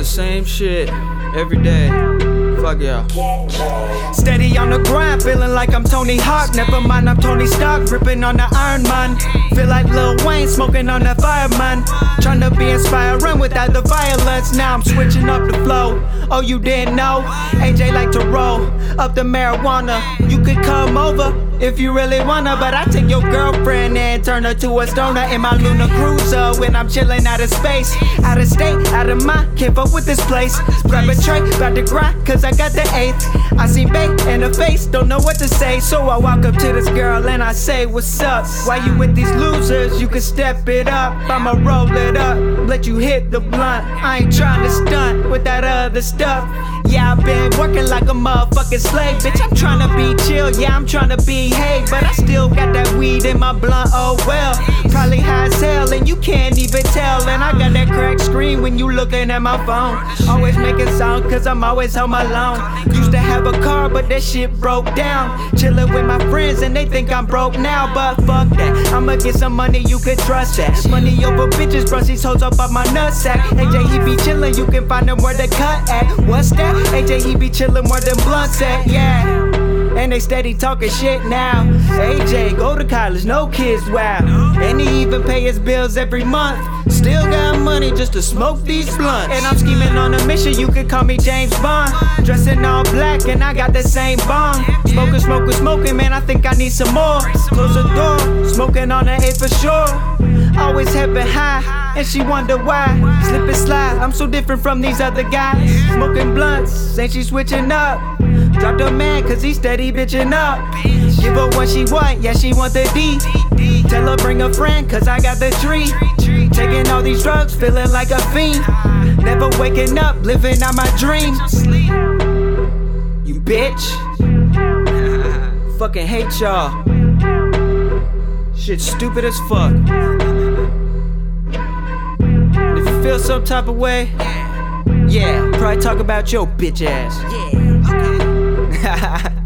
the same shit every day. Fuck y'all. Steady on the grind, feeling like I'm Tony Hawk. Never mind, I'm Tony Stark, ripping on the Iron Man. Feel like Lil Wayne, smoking on the fireman. Trying to be inspiring without the violence. Now I'm switching up the flow. Oh, you didn't know? AJ like to roll up the marijuana. You could come over if you really wanna, but I take your girlfriend and turn her to a stoner in my Luna Cruiser when I'm chilling out of space, out of state, out of mind. Can't fuck with this place. Grab a tray, about to grind, cause I got the eighth. I seen bait in the face, don't know what to say, so I walk up to this girl and I say, What's up? Why you with these losers? You can step it up, I'ma roll it up, let you hit the blunt. I ain't trying to stunt with that other stuff. Yeah, I've been working like a motherfucking slave, bitch. I'm trying to be chill, yeah, I'm trying to behave, but I still got that weed in my blunt. Oh well, probably high as hell, and you can't even tell. And I got that cracked screen when you looking at my phone. Always making sound, cause I'm always home alone. Used to have a car, but that shit broke down. Chilling with my friends, and they think I'm broke now, but fuck that. I'ma get some money, you can trust that. Money over bitches, brush these hoes up on my nutsack. AJ, he be find him where the cut at. What's that? AJ, he be chillin' where them blunts at, yeah. And they steady talking shit now. AJ, go to college, no kids, wow. And he even pay his bills every month. Still got money just to smoke these blunts. And I'm scheming on a mission, you could call me James Bond. Dressing all black, and I got the same bomb. Smoking, smoking, smoking, man, I think I need some more. Close the door, smoking on the A for sure. Always heaven high, and she wonder why. Slip and slide, I'm so different from these other guys. Smoking blunts, ain't she switching up? Drop the man, cause he steady bitching up. Give her what she want, yeah, she want the D. Tell her bring a friend, cause I got the tree. Taking all these drugs, feeling like a fiend. Never waking up, living out my dream. You bitch. Fucking hate y'all. Shit stupid as fuck. If you feel some type of way, yeah, probably talk about your bitch ass. Yeah, ha ha